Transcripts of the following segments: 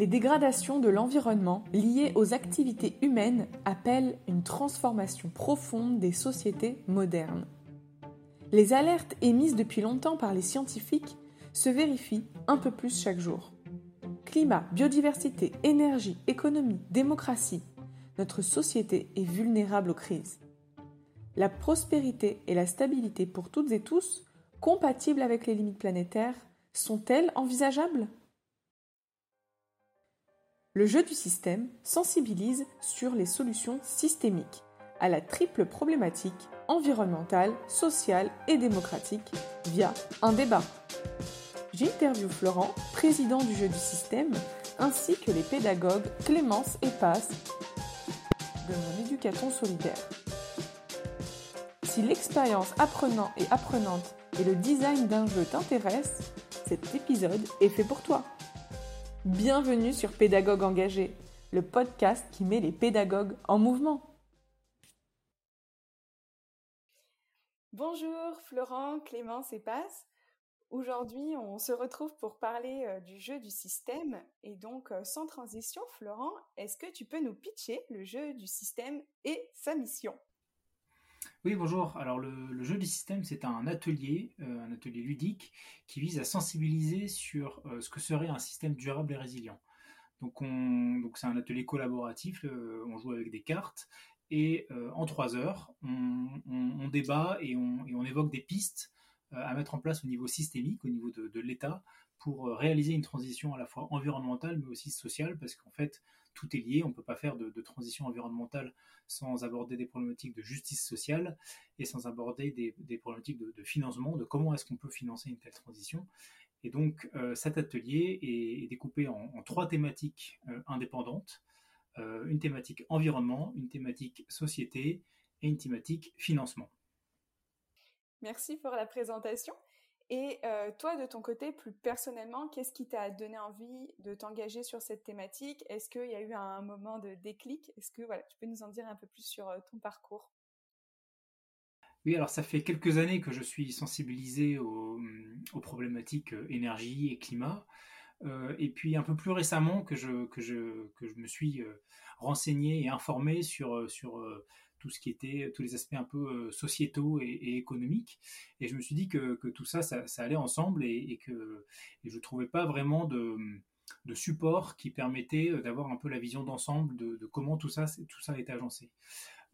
Les dégradations de l'environnement liées aux activités humaines appellent une transformation profonde des sociétés modernes. Les alertes émises depuis longtemps par les scientifiques se vérifient un peu plus chaque jour. Climat, biodiversité, énergie, économie, démocratie, notre société est vulnérable aux crises. La prospérité et la stabilité pour toutes et tous, compatibles avec les limites planétaires, sont-elles envisageables? Le jeu du système sensibilise sur les solutions systémiques à la triple problématique environnementale, sociale et démocratique via un débat. J'interviewe Florent, président du jeu du système, ainsi que les pédagogues Clémence et Passe de mon éducation solidaire. Si l'expérience apprenant et apprenante et le design d'un jeu t'intéressent, cet épisode est fait pour toi. Bienvenue sur Pédagogue engagé, le podcast qui met les pédagogues en mouvement. Bonjour Florent, Clémence et Passe. Aujourd'hui, on se retrouve pour parler euh, du jeu du système. Et donc, euh, sans transition, Florent, est-ce que tu peux nous pitcher le jeu du système et sa mission? Oui, bonjour. Alors le, jeu du système, c'est un atelier, euh, un atelier ludique qui vise à sensibiliser sur euh, ce que serait un système durable et résilient. Donc, donc c'est un atelier collaboratif, on joue avec des cartes et euh, en trois heures, on, débat et on, évoque des pistes à mettre en place au niveau systémique, au niveau de l'État, pour réaliser une transition à la fois environnementale mais aussi sociale, parce qu'en fait, tout est lié. On ne peut pas faire de, transition environnementale sans aborder des problématiques de justice sociale et sans aborder des, problématiques de, financement, de comment est-ce qu'on peut financer une telle transition. Et donc euh, cet atelier est, découpé en, trois thématiques euh, indépendantes. Euh, une thématique environnement, une thématique société et une thématique financement. Merci pour la présentation. Et euh, toi, de ton côté, plus personnellement, qu'est-ce qui t'a donné envie de t'engager sur cette thématique? Est-ce qu'il y a eu un moment de déclic? Est-ce que voilà, tu peux nous en dire un peu plus sur euh, ton parcours? Oui, alors ça fait quelques années que je suis sensibilisé aux, hum, problématiques euh, énergie et climat. et puis un peu plus récemment que je, que je, que je me suis renseigné et informé sur, sur tout ce qui était tous les aspects un peu euh, sociétaux et, économiques. Et je me suis dit que, tout ça, ça, allait ensemble et, que et je trouvais pas vraiment de, de support qui permettait euh, d'avoir un peu la vision d'ensemble de, comment tout ça, tout ça est agencé.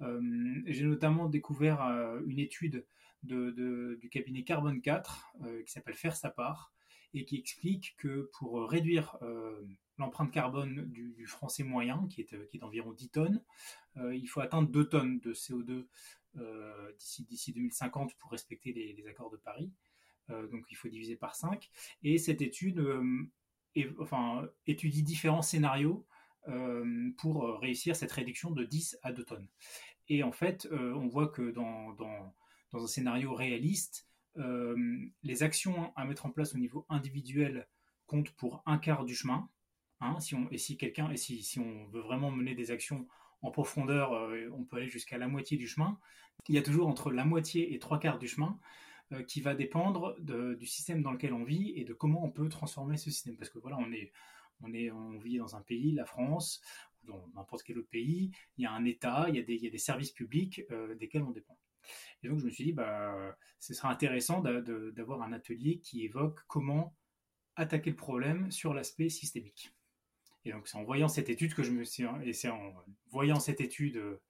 Euh, j'ai notamment découvert une étude de, du cabinet Carbone 4 qui s'appelle Faire sa part et qui explique que pour réduire l'empreinte carbone du, français moyen, qui est, euh, qui est d'environ 10 tonnes. Euh, il faut atteindre 2 tonnes de CO2 euh, d'ici 2050 pour respecter les, accords de Paris. donc il faut diviser par 5. Et cette étude enfin, étudie différents scénarios pour réussir cette réduction de 10 à 2 tonnes. Et en fait, on voit que dans, dans, dans un scénario réaliste, les actions à mettre en place au niveau individuel comptent pour un quart du chemin, Hein, si on, et si quelqu'un, et si, si, on veut vraiment mener des actions en profondeur, euh, on peut aller jusqu'à la moitié du chemin. Il y a toujours entre la moitié et trois quarts du chemin euh, qui va dépendre du système dans lequel on vit et de comment on peut transformer ce système. Parce que voilà, on est, on est, on vit dans un pays, la France, ou dans n'importe quel autre pays. Il y a un État, il y a des, il y a des services publics euh, desquels on dépend. Et donc je me suis dit, bah, ce sera intéressant d'avoir un atelier qui évoque comment attaquer le problème sur l'aspect systémique. Et donc, c'est en voyant cette étude que je me suis, et c'est en voyant cette étude euh,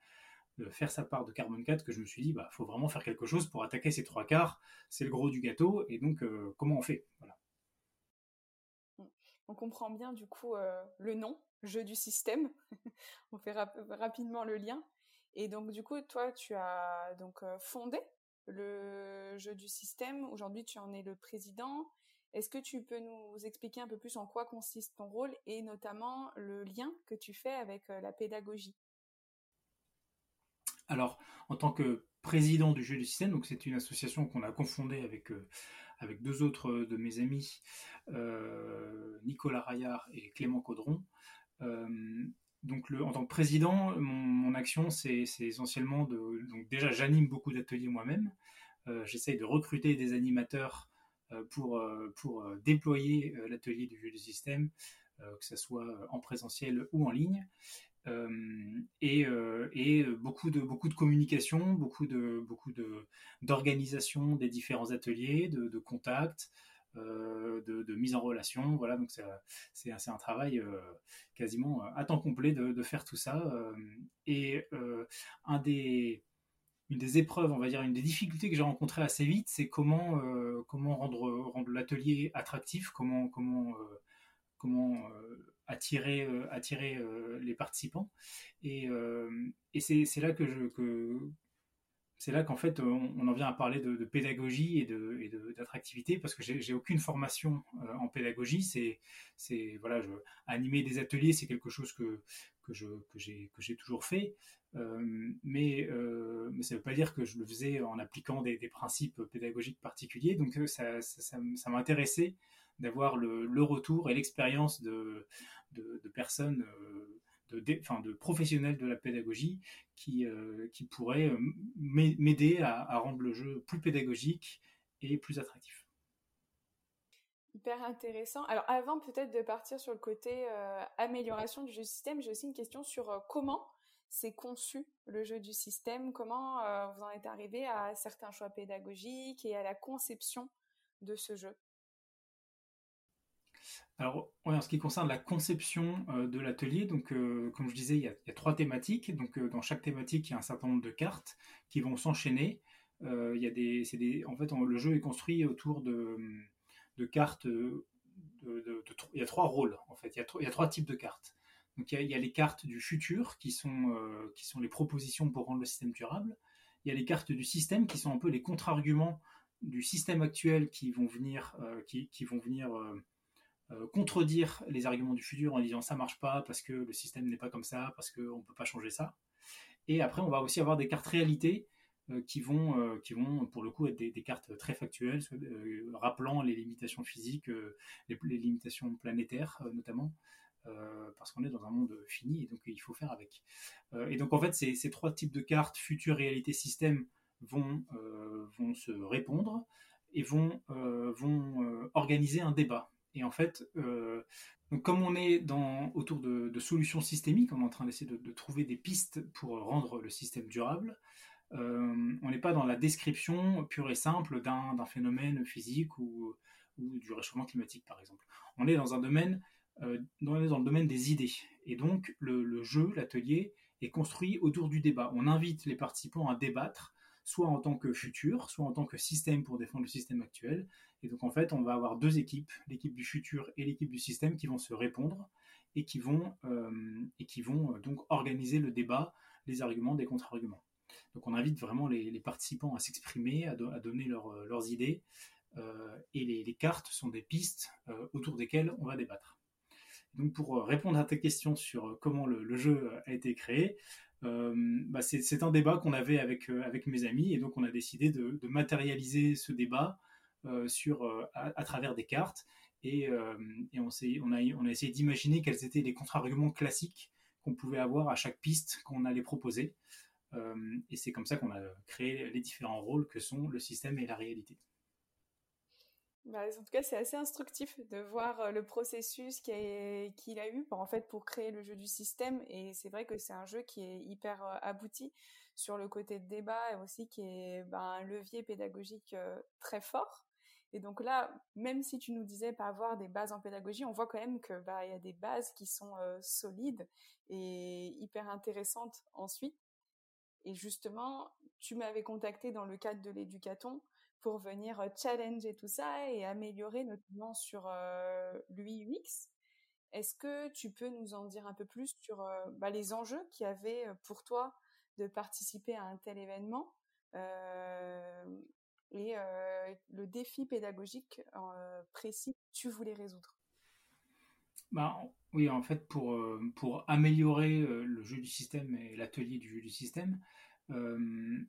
de faire sa part de carbone 4 que je me suis dit, bah, faut vraiment faire quelque chose pour attaquer ces trois quarts. C'est le gros du gâteau. Et donc, euh, comment on fait? Voilà. On comprend bien du coup euh, le nom, jeu du système. on fait rapidement le lien. Et donc, du coup, toi, tu as donc fondé le jeu du système. Aujourd'hui, tu en es le président. Est-ce que tu peux nous expliquer un peu plus en quoi consiste ton rôle et notamment le lien que tu fais avec euh, la pédagogie? Alors, en tant que président du jeu du système, donc c'est une association qu'on a confondée avec, euh, avec deux autres de mes amis, euh, Nicolas Raillard et Clément Caudron. donc en tant que président, mon, action, c'est essentiellement de... Donc déjà, j'anime beaucoup d'ateliers moi-même. J'essaye de recruter des animateurs euh, pour, euh, pour euh, déployer l'atelier du jeu du système que ce soit en présentiel ou en ligne. Et, et, beaucoup de beaucoup de communication, beaucoup de beaucoup de d'organisation des différents ateliers, de, de contacts, euh, de, mise en relation. Voilà, donc c'est un, un, travail euh, quasiment à temps complet de, faire tout ça. Euh, et un des, une des épreuves, on va dire, une des difficultés que j'ai rencontrées assez vite, c'est comment, comment rendre, rendre l'atelier attractif, comment, comment, comment attirer, attirer les participants. Et, c'est là que je, c'est là qu'en fait on, en vient à parler de, pédagogie et de d'attractivité parce que j'ai aucune formation euh, en pédagogie. C'est voilà, animer des ateliers, c'est quelque chose que que j'ai toujours fait, euh, mais euh, mais ça ne veut pas dire que je le faisais en appliquant des, principes pédagogiques particuliers. Donc ça ça, ça, m'intéressait d'avoir le, retour et l'expérience de, de personnes de, professionnels de la pédagogie qui, euh, pourraient euh, m'aider à, rendre le jeu plus pédagogique et plus attractif. Hyper intéressant. Alors avant peut-être de partir sur le côté euh, amélioration du jeu du système, j'ai aussi une question sur comment c'est conçu le jeu du système, comment vous en êtes arrivé à certains choix pédagogiques et à la conception de ce jeu? Alors, en ce qui concerne la conception euh, de l'atelier, donc euh, comme je disais, il y, a, trois thématiques. Donc, euh, dans chaque thématique, il y a un certain nombre de cartes qui vont s'enchaîner. il y a des, des, en fait, le jeu est construit autour de, cartes. Il y a trois rôles, en fait. Il y a, il y a trois types de cartes. Donc, il y, a, les cartes du futur qui sont, qui sont les propositions pour rendre le système durable. Il y a les cartes du système qui sont un peu les contre-arguments du système actuel qui vont venir, qui, qui, vont venir euh, contredire les arguments du futur en disant ça marche pas parce que le système n'est pas comme ça, parce qu'on ne peut pas changer ça. Et après, on va aussi avoir des cartes réalité euh, qui, vont, euh, qui vont, pour le coup, être des, cartes très factuelles, rappelant les limitations physiques, les, limitations planétaires notamment. parce qu'on est dans un monde fini et donc il faut faire avec. et donc en fait, ces, ces, trois types de cartes, futur, réalité, système, vont, vont se répondre et vont, vont organiser un débat. Et en fait, euh, comme on est autour de, solutions systémiques, on est en train d'essayer de, trouver des pistes pour rendre le système durable. Euh, on n'est pas dans la description pure et simple d'un phénomène physique ou, du réchauffement climatique, par exemple. On est dans un domaine, euh, dans le domaine des idées. Et donc, le jeu, l'atelier, est construit autour du débat. On invite les participants à débattre soit en tant que futur, soit en tant que système pour défendre le système actuel. Et donc en fait, on va avoir deux équipes, l'équipe du futur et l'équipe du système, qui vont se répondre et qui vont, euh, et qui vont euh, donc organiser le débat, les arguments, des contre-arguments. Donc on invite vraiment les, participants à s'exprimer, à, donner euh, leurs idées, et les, cartes sont des pistes autour desquelles on va débattre. Donc pour répondre à ta question sur comment le jeu a été créé, bah, c'est un débat qu'on avait avec, avec mes amis et donc on a décidé de, matérialiser ce débat sur, à, travers des cartes et, et on, on, a, on a essayé d'imaginer quels étaient les contre-arguments classiques qu'on pouvait avoir à chaque piste qu'on allait proposer. et c'est comme ça qu'on a créé les différents rôles que sont le système et la réalité. Bah, en tout cas, c'est assez instructif de voir euh, le processus qu'il a eu pour, en fait, pour créer le jeu du système. Et c'est vrai que c'est un jeu qui est hyper euh, abouti sur le côté de débat et aussi qui est bah, un levier pédagogique euh, très fort. Et donc là, même si tu nous disais pas avoir des bases en pédagogie, on voit quand même que bah il y a des bases qui sont solides et hyper intéressantes ensuite. Et justement, tu m'avais contacté dans le cadre de l'éducaton pour venir challenger tout ça et améliorer notamment sur l'UX. Est-ce que tu peux nous en dire un peu plus sur bah, les enjeux qu'il y avait pour toi de participer à un tel événement? Et le défi pédagogique précis que tu voulais résoudre bah, oui, en fait, pour, pour améliorer le jeu du système et l'atelier du jeu du système,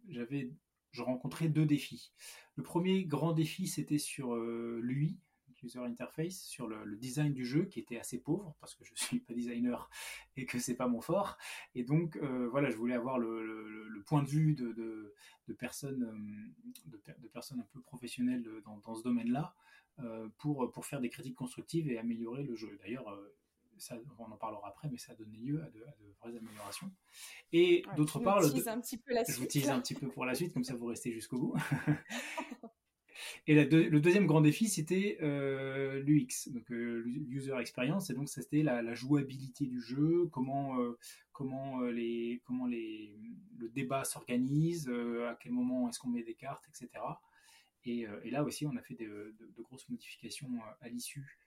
j'avais je rencontrais deux défis. Le premier grand défi, c'était sur euh, l'UI, User Interface, sur le, design du jeu, qui était assez pauvre, parce que je ne suis pas designer et que c'est pas mon fort. Et donc, euh, voilà, je voulais avoir le, point de vue de, personnes, euh, de, personnes un peu professionnelles dans, ce domaine-là, pour, pour faire des critiques constructives et améliorer le jeu. D'ailleurs, ça, on en parlera après, mais ça a donné lieu à de, vraies améliorations. Et d'autre part, le, un petit peu la je vous tease un petit peu pour la suite, comme ça vous restez jusqu'au bout. Et le deuxième grand défi, c'était euh, l'UX, donc euh, user experience, et donc c'était la, jouabilité du jeu, comment euh, comment les comment les le débat s'organise, à quel moment est-ce qu'on met des cartes, etc. Et, là aussi, on a fait de, grosses modifications à l'issue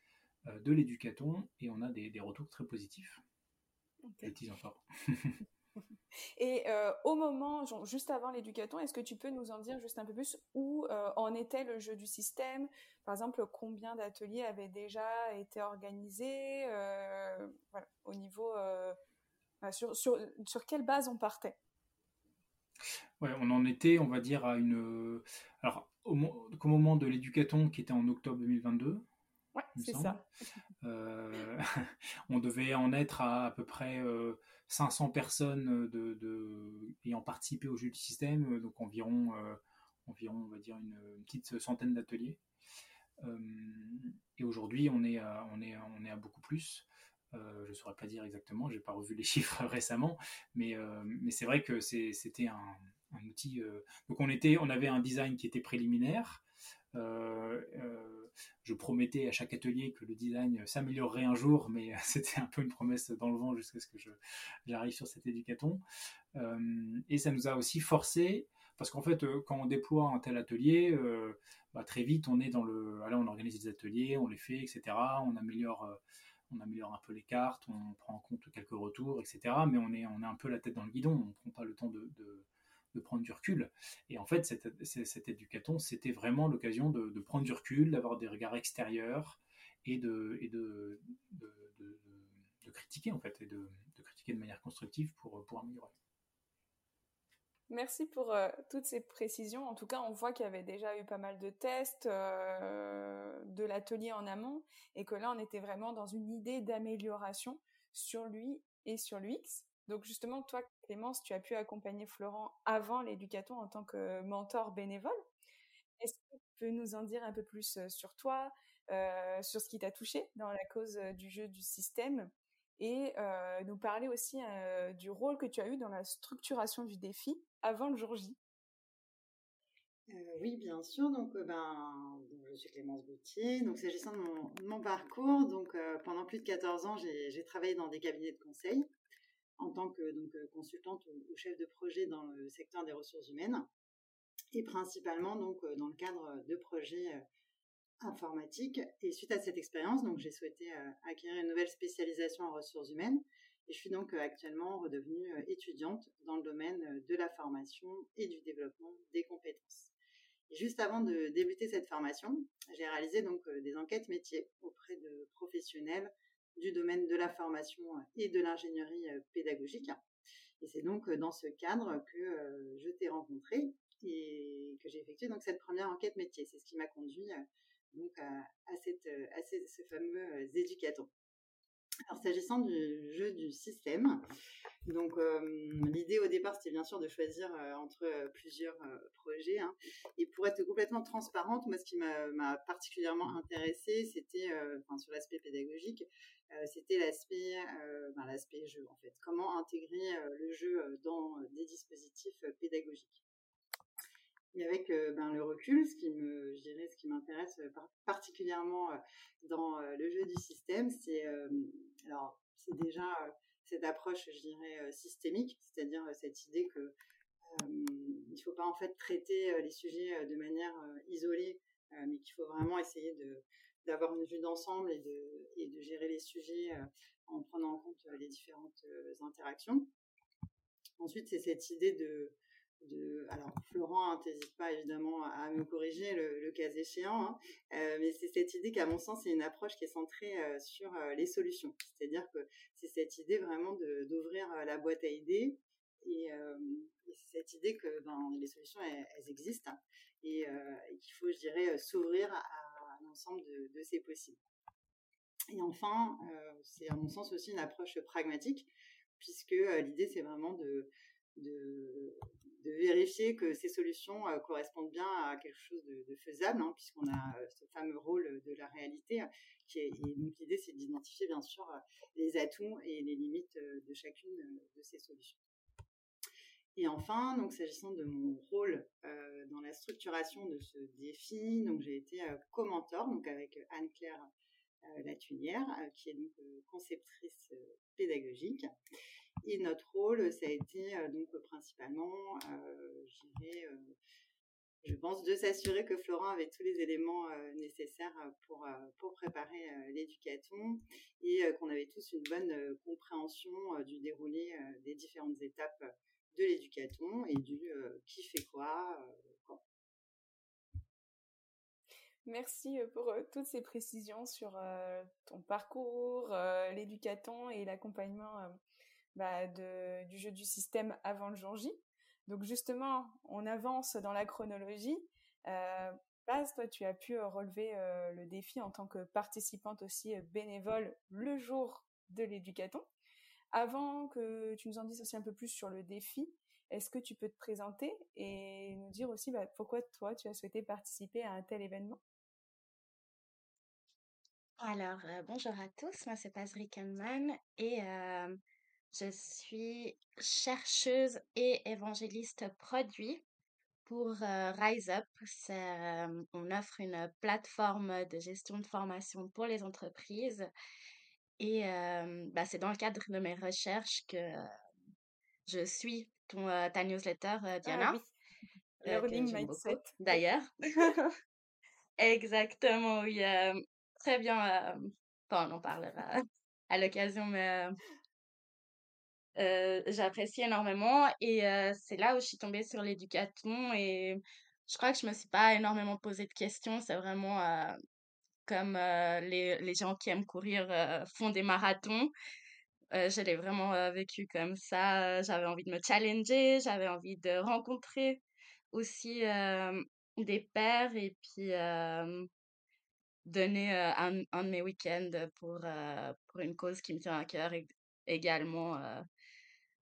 de l'éducaton, et on a des, retours très positifs. Des petits. Et euh, au moment, juste avant l'éducaton, est-ce que tu peux nous en dire juste un peu plus où euh, en était le jeu du système? Par exemple, combien d'ateliers avaient déjà été organisés? Euh, Au niveau. sur, sur, sur, quelle base on partait? Ouais, on en était, on va dire, à une. Alors, au, au moment de l'éducaton qui était en octobre 2022. Ouais, c'est ça. on devait en être à à peu près 500 personnes euh, ayant participé au jeu du système, euh, donc environ, euh, environ on va dire une, petite centaine d'ateliers. et aujourd'hui, on, est à, on, est, on est à beaucoup plus. je ne saurais pas dire exactement, je n'ai pas revu les chiffres récemment, mais, mais c'est vrai que c'était un, outil. donc on, était, on avait un design qui était préliminaire. Je promettais à chaque atelier que le design s'améliorerait un jour, mais c'était un peu une promesse dans le vent jusqu'à ce que j'arrive sur cet éducaton. Euh, et ça nous a aussi forcé, parce qu'en fait, euh, quand on déploie un tel atelier, euh, bah, très vite, on est dans le. Là, on organise des ateliers, on les fait, etc. On améliore on améliore un peu les cartes, on prend en compte quelques retours, etc. Mais on est, on est un peu la tête dans le guidon, on ne prend pas le temps de prendre du recul. Et en fait, cet, éducaton, c'était vraiment l'occasion de, prendre du recul, d'avoir des regards extérieurs et de, et de, de, critiquer, en fait, et de, critiquer de manière constructive pour, pour améliorer. Merci pour euh, toutes ces précisions. En tout cas, on voit qu'il y avait déjà eu pas mal de tests euh, de l'atelier en amont et que là, on était vraiment dans une idée d'amélioration sur lui et sur l'UX. Donc justement, toi, Clémence, tu as pu accompagner Florent avant l'éducaton en tant que mentor bénévole. Est-ce que tu peux nous en dire un peu plus sur toi, sur ce qui t'a touché dans la cause du jeu du système et nous parler aussi du rôle que tu as eu dans la structuration du défi avant le jour J? Oui, bien sûr. Donc, ben, je suis Clémence Boutier. Donc, s'agissant de mon, parcours, donc pendant plus de 14 ans, j'ai travaillé dans des cabinets de conseil en tant que donc, euh, consultante ou, chef de projet dans le secteur des ressources humaines et principalement donc euh, dans le cadre de projets euh, informatiques. Et suite à cette expérience, donc j'ai souhaité acquérir une nouvelle spécialisation en ressources humaines et je suis donc actuellement redevenue étudiante dans le domaine de la formation et du développement des compétences. Juste avant de débuter cette formation, j'ai réalisé donc des enquêtes métiers auprès de professionnels du domaine de la formation et de l'ingénierie euh, pédagogique. Et c'est donc euh, dans ce cadre que euh, je t'ai rencontré et que j'ai effectué donc cette première enquête métier. C'est ce qui m'a conduit donc à, cette, à ce, fameux éducaton. Alors s'agissant du jeu du système, donc l'idée au départ c'était bien sûr de choisir entre plusieurs projets. Hein. Et pour être complètement transparente, moi ce qui m'a particulièrement intéressée, c'était, enfin sur l'aspect pédagogique, c'était l'aspect, ben, l'aspect jeu en fait. Comment intégrer le jeu dans des dispositifs pédagogiques. Et avec ben, le recul, ce qui m'intéresse particulièrement dans le jeu du système, c'est alors c'est déjà cette approche, je dirais, systémique, c'est-à-dire cette idée que il ne faut pas en fait traiter les sujets de manière isolée, mais qu'il faut vraiment essayer de d'avoir une vue d'ensemble et de, et de gérer les sujets en prenant en compte les différentes interactions. Ensuite, c'est cette idée de, de, alors Florent, n'hésite hein, pas évidemment à me corriger le, cas échéant, hein, euh, mais c'est cette idée qu'à mon sens c'est une approche qui est centrée euh, sur euh, les solutions. C'est-à-dire que c'est cette idée vraiment d'ouvrir la boîte à idées et, cette idée que ben, les solutions elles, existent et, qu'il faut, je dirais, s'ouvrir à, l'ensemble de, de, ces possibles. Et enfin, c'est à mon sens aussi une approche pragmatique puisque l'idée c'est vraiment de vérifier que ces solutions correspondent bien à quelque chose de, faisable, hein, puisqu'on a ce fameux rôle de la réalité. Et donc l'idée, c'est d'identifier bien sûr les atouts et les limites de chacune de ces solutions. Et enfin, donc s'agissant de mon rôle dans la structuration de ce défi, donc j'ai été co-mentor donc avec Anne-Claire Latulière, qui est donc conceptrice pédagogique. Et notre rôle, ça a été donc principalement, je pense, de s'assurer que Florent avait tous les éléments nécessaires pour, pour préparer l'éducaton et qu'on avait tous une bonne compréhension du déroulé des différentes étapes de l'éducaton et du qui fait quoi. Merci pour toutes ces précisions sur ton parcours, l'éducaton et l'accompagnement bah, du jeu du système avant le jour J. Donc justement, on avance dans la chronologie. Paz, toi, tu as pu relever le défi en tant que participante aussi bénévole le jour de l'éducaton. Avant que tu nous en dises aussi un peu plus sur le défi, est-ce que tu peux te présenter et nous dire aussi bah, pourquoi toi, tu as souhaité participer à un tel événement? Alors, euh, bonjour à tous, moi c'est Paz Rickenman et euh, je suis chercheuse et évangéliste produit pour euh, Rise Up. on offre une plateforme de gestion de formation pour les entreprises et bah, c'est dans le cadre de mes recherches que je suis ton, ta newsletter, Diana. Ah, oui. Mindset. D'ailleurs. Exactement, oui. très bien. Bon, on en parlera à l'occasion, mais j'apprécie énormément. Et c'est là où je suis tombée sur l'éducation. Et je crois que je me suis pas énormément posé de questions. C'est vraiment comme les, les, gens qui aiment courir font des marathons. je l'ai vraiment vécu comme ça. J'avais envie de me challenger, j'avais envie de rencontrer aussi des pères et puis donner un, un, de mes week-ends pour, pour une cause qui me tient à cœur également,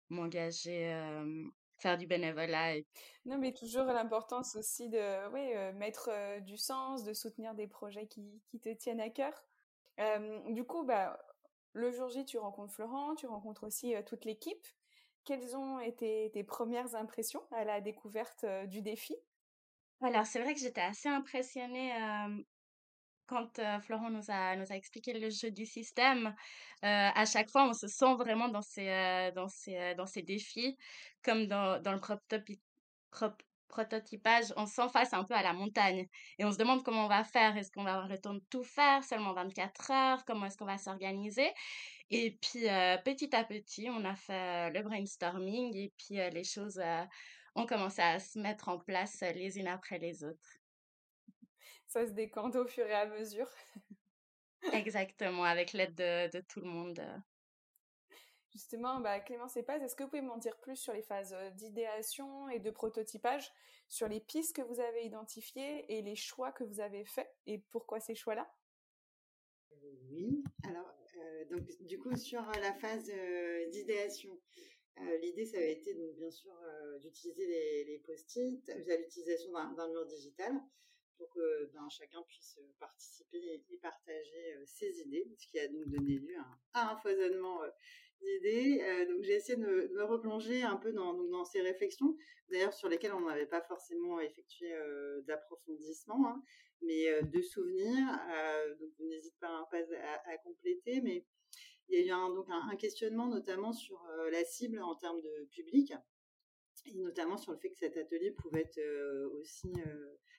m'engager, faire du bénévolat. Non, mais toujours l'importance aussi de ouais, mettre du sens, de soutenir des projets qui, qui te tiennent à cœur. du coup, bah, le jour J, tu rencontres Florent, tu rencontres aussi toute l'équipe. Quelles ont été tes premières impressions à la découverte du défi? Alors, c'est vrai que j'étais assez impressionnée quand Florent nous a, expliqué le jeu du système, à chaque fois, on se sent vraiment dans ces, ces défis, comme dans, le prototypage, on s'enface un peu à la montagne et on se demande comment on va faire. Est-ce qu'on va avoir le temps de tout faire, seulement 24 heures? Comment est-ce qu'on va s'organiser? Et puis, petit à petit, on a fait le brainstorming et puis les choses ont commencé à se mettre en place les unes après les autres ça se décante au fur et à mesure. Exactement, avec l'aide de, tout le monde. Justement, bah, Clémence et Paz, est-ce que vous pouvez m'en dire plus sur les phases d'idéation et de prototypage, sur les pistes que vous avez identifiées et les choix que vous avez faits et pourquoi ces choix-là? Oui, alors donc, du coup sur la phase d'idéation, l'idée ça a été donc bien sûr d'utiliser les, les post-it via l'utilisation d'un mur digital pour que ben, chacun puisse euh, participer et, partager euh, ses idées, ce qui a donc donné lieu à, un foisonnement euh, d'idées. donc j'ai essayé de, me replonger un peu dans, ces réflexions, d'ailleurs sur lesquelles on n'avait pas forcément effectué d'approfondissement, hein, mais de souvenirs. donc n'hésite pas, pas à, compléter, mais il y a eu donc un, questionnement notamment sur la cible en termes de public, et notamment sur le fait que cet atelier pouvait être aussi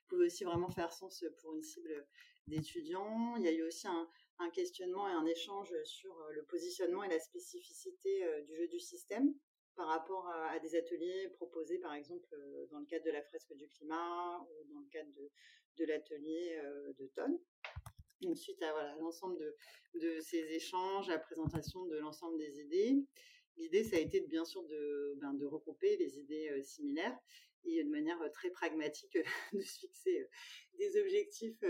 pouvait aussi vraiment faire sens pour une cible d'étudiants. Il y a eu aussi un, questionnement et un échange sur euh, le positionnement et la spécificité euh, du jeu du système par rapport à, des ateliers proposés par exemple euh, dans le cadre de la fresque du climat ou dans le cadre de, l'atelier d'automne. Ensuite, à voilà, l'ensemble de, ces échanges, la présentation de l'ensemble des idées. L'idée, ça a été bien sûr de, ben, de regrouper les idées similaires et de manière très pragmatique de se fixer des objectifs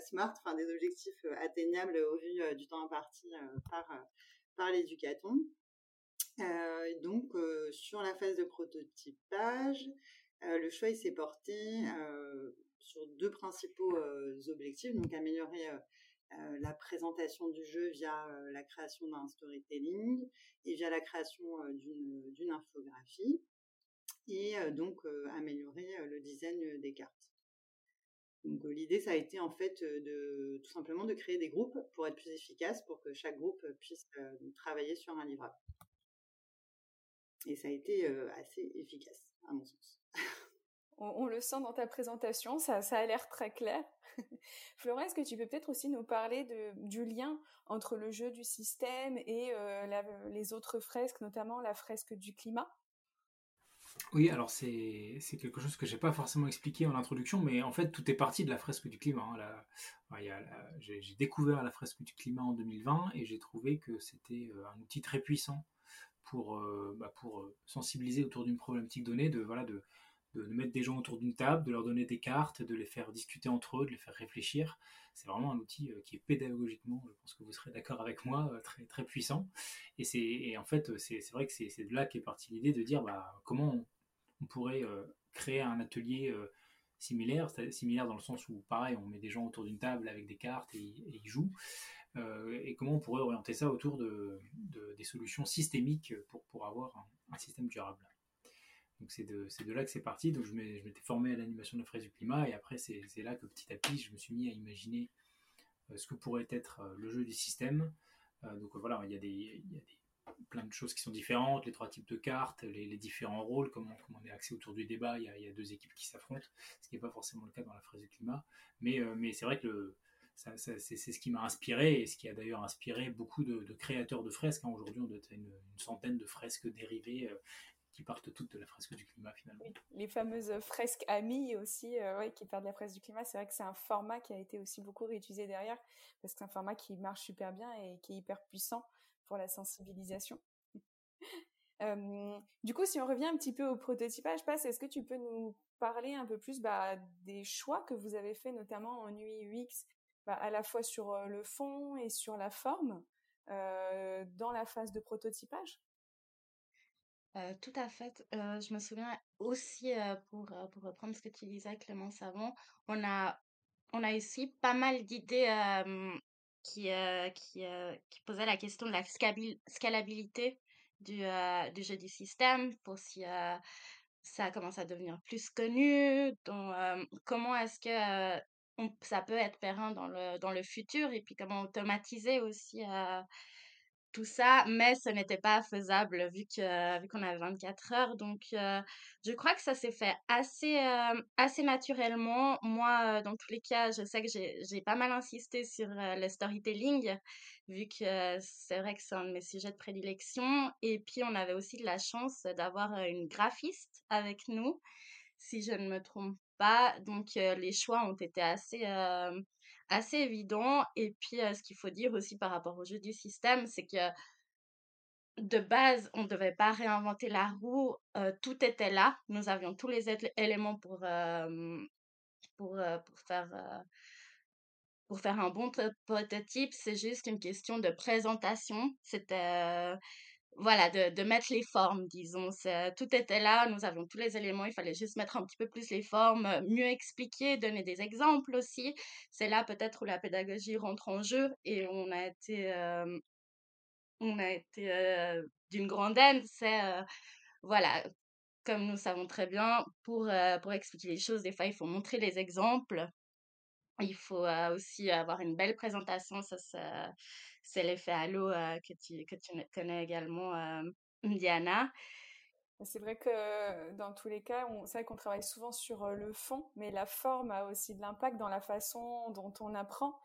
smart, enfin des objectifs atteignables au vu du temps imparti par, par l'éducaton. donc, sur la phase de prototypage, le choix s'est porté sur deux principaux objectifs. Donc, améliorer la présentation du jeu via la création d'un storytelling et via la création d'une infographie et donc améliorer le design des cartes. Donc l'idée, ça a été en fait de tout simplement de créer des groupes pour être plus efficace, pour que chaque groupe puisse travailler sur un livrable. Et ça a été assez efficace, à mon sens. on, le sent dans ta présentation, ça, a l'air très clair. Florent, est-ce que tu peux peut-être aussi nous parler du lien entre le jeu du système et les autres fresques, notamment la fresque du climat? Oui, alors c'est quelque chose que j'ai pas forcément expliqué en introduction, mais en fait tout est parti de la fresque du climat. Hein. j'ai découvert la fresque du climat en 2020 et j'ai trouvé que c'était euh, un outil très puissant pour, euh, bah, euh, sensibiliser autour d'une problématique donnée, de, voilà, de, mettre des gens autour d'une table, de leur donner des cartes, de les faire discuter entre eux, de les faire réfléchir. C'est vraiment un outil qui est pédagogiquement, je pense que vous serez d'accord avec moi, très, très puissant. Et, en fait, c'est vrai que c'est de là qu'est partie l'idée de dire bah, comment on pourrait euh, créer un atelier euh, similaire, similaire dans le sens où, pareil, on met des gens autour d'une table avec des cartes et, ils jouent. Euh, et comment on pourrait orienter ça autour de, des solutions systémiques pour, pour avoir un, système durable. Donc c'est de, là que c'est parti. Donc je m'étais formé à l'animation de la fraise du climat et après c'est là que petit à petit je me suis mis à imaginer ce que pourrait être le jeu du système. donc voilà, il y a des, il y a des plein de choses qui sont différentes, les trois types de cartes, les, différents rôles, comment, on est axé autour du débat, il y a, deux équipes qui s'affrontent, ce qui n'est pas forcément le cas dans la fraise du climat. Mais, euh, mais c'est vrai que c'est ce qui m'a inspiré et ce qui a d'ailleurs inspiré beaucoup de, créateurs de fresques. Hein. Aujourd'hui, on doit être une, centaine de fresques dérivées euh, qui partent toutes de la fresque du climat finalement. Les fameuses fresques amies aussi, euh, qui partent de la fresque du climat, c'est vrai que c'est un format qui a été aussi beaucoup réutilisé derrière, parce que c'est un format qui marche super bien et qui est hyper puissant pour la sensibilisation. du coup, si on revient un petit peu au prototypage, passe, est-ce que tu peux nous parler un peu plus bah, des choix que vous avez fait, notamment en UX, bah, à la fois sur le fond et sur la forme, dans la phase de prototypage? Tout à fait. je me souviens aussi, pour, pour reprendre ce que tu disais, Clémence, avant, on a, on a ici pas mal d'idées qui, qui, qui posait la question de la scalabilité du, du jeu du système pour si ça commence à devenir plus connu, comment est-ce que ça peut être périn dans le, dans le futur et puis comment automatiser aussi tout ça, mais ce n'était pas faisable vu que vu qu'on avait 24 heures. Donc, euh, je crois que ça s'est fait assez euh, assez naturellement. Moi, euh, dans tous les cas, je sais que j'ai pas mal insisté sur le storytelling, vu que c'est vrai que c'est un de mes sujets de prédilection. Et puis, on avait aussi de la chance d'avoir une graphiste avec nous, si je ne me trompe pas. Donc, les choix ont été assez assez évident. Et puis, ce qu'il faut dire aussi par rapport au jeu du système, c'est que de base, on ne devait pas réinventer la roue. Tout était là. Nous avions tous les éléments pour, pour, pour, faire, pour faire un bon prototype. C'est juste une question de présentation. C'était voilà, de, de, mettre les formes, disons. Tout était là, nous avions tous les éléments, il fallait juste mettre un petit peu plus les formes, euh, mieux expliquer, donner des exemples aussi. C'est là peut-être où la pédagogie rentre en jeu et on a été, euh, on a été euh, d'une grande aide. C'est, voilà, comme nous savons très bien, pour, pour expliquer les choses, des fois, il faut montrer les exemples. Il faut aussi avoir une belle présentation, ça, ça c'est l'effet halo que, tu, que tu connais également, Diana. C'est vrai que dans tous les cas, c'est vrai qu'on travaille souvent sur le fond, mais la forme a aussi de l'impact dans la façon dont on apprend.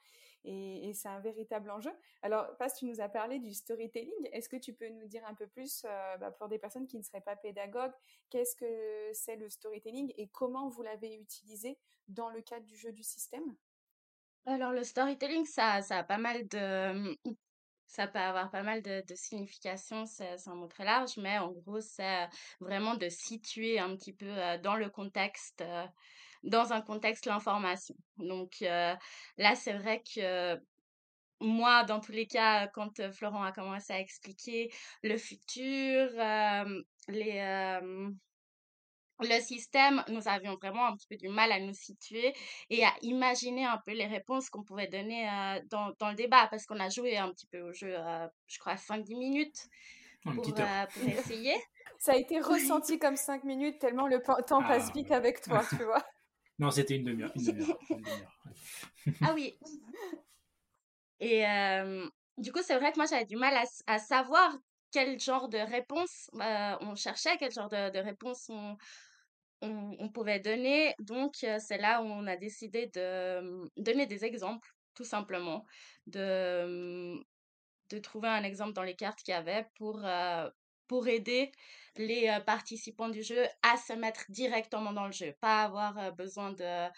Et, c'est un véritable enjeu. Alors, Paz, tu nous as parlé du storytelling. Est-ce que tu peux nous dire un peu plus, bah, pour des personnes qui ne seraient pas pédagogues, qu'est-ce que c'est le storytelling et comment vous l'avez utilisé dans le cadre du jeu du système? Alors le storytelling, ça ça a pas mal de, mmh, ça peut avoir pas mal de de significations, c'est un mot très large, mais en gros, c'est, vraiment de situer un petit peu, dans le contexte, dans un contexte l'information. Donc, là, c'est vrai que moi, dans tous les cas, quand Florent a commencé à expliquer le futur, les, le système, nous avions vraiment un petit peu du mal à nous situer et à imaginer un peu les réponses qu'on pouvait donner dans, dans, le débat parce qu'on a joué un petit peu au jeu, je crois, 5-10 minutes pour, pour, essayer. Ça a été ressenti comme 5 minutes tellement le temps passe ah, vite avec toi, tu vois. Non, c'était une demi-heure. ah oui. Et du coup, c'est vrai que moi, j'avais du mal à, à, savoir quel genre de réponse on cherchait, quel genre de, de réponse on, on, pouvait donner. Donc, c'est là où on a décidé de donner des exemples, tout simplement, de, de trouver un exemple dans les cartes qu'il y avait pour, pour aider les participants du jeu à se mettre directement dans le jeu, pas avoir besoin de,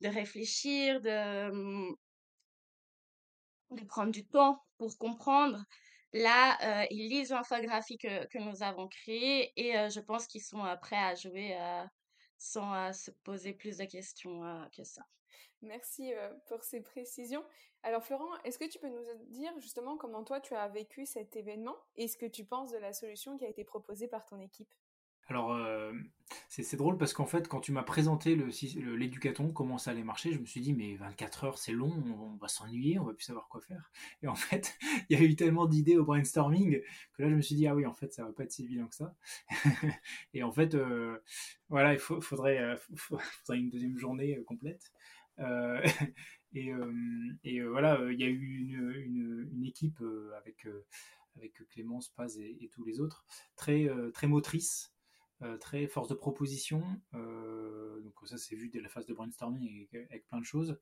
de réfléchir, de, de prendre du temps pour comprendre. Là, ils lisent l'infographie que, que, nous avons créée et je pense qu'ils sont prêts à jouer sans se poser plus de questions que ça. Merci pour ces précisions. Alors Florent, est-ce que tu peux nous dire justement comment toi tu as vécu cet événement et ce que tu penses de la solution qui a été proposée par ton équipe? Alors, euh, c'est drôle parce qu'en fait, quand tu m'as présenté l'éducaton, comment ça allait marcher, je me suis dit, mais 24 heures, c'est long, on, va s'ennuyer, on va plus savoir quoi faire. Et en fait, il y a eu tellement d'idées au brainstorming que là, je me suis dit, ah oui, en fait, ça va pas être si évident que ça. et en fait, euh, voilà, il faudrait, euh, faudrait, une deuxième journée complète. et, voilà, il y a eu une, équipe avec, Clémence, Paz et, et, tous les autres, très, très motrice. Euh, très force de proposition. Euh, donc ça c'est vu dès la phase de brainstorming avec, plein de choses.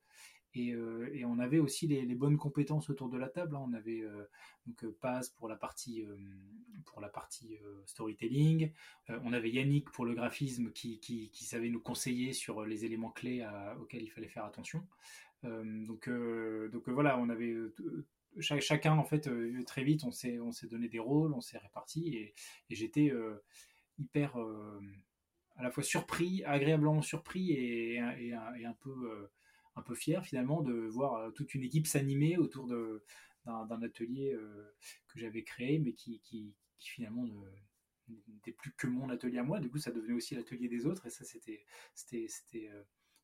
Et, euh, on avait aussi les, bonnes compétences autour de la table. Hein. On avait donc Paz pour la partie pour la partie storytelling. on avait Yannick pour le graphisme qui, savait nous conseiller sur les éléments clés auxquels il fallait faire attention. donc voilà, on avait chacun en fait très vite on s'est on s'est donné des rôles, on s'est répartis et j'étais hyper euh, à la fois surpris, agréablement surpris et, et, un peu euh, un peu fier finalement de voir euh, toute une équipe s'animer autour d'un atelier que j'avais créé, mais qui, finalement n'était plus que mon atelier à moi. Du coup, ça devenait aussi l'atelier des autres, et ça, c'était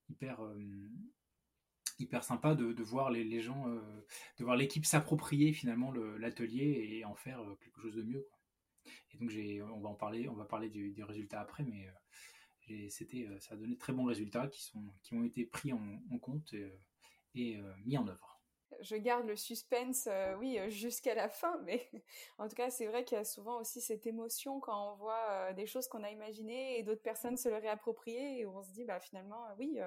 hyper hyper sympa de, de voir les, les gens, de voir l'équipe s'approprier finalement l'atelier et en faire quelque chose de mieux. Et donc, on va en parler, on va parler des résultats après, mais euh, c'était, euh, ça a donné très bons résultats qui, sont, qui ont été pris en, compte et, euh, mis en œuvre. Je garde le suspense, oui, jusqu'à la fin, mais en tout cas, c'est vrai qu'il y a souvent aussi cette émotion quand on voit des choses qu'on a imaginées et d'autres personnes se le réapproprier et on se dit, bah finalement, oui,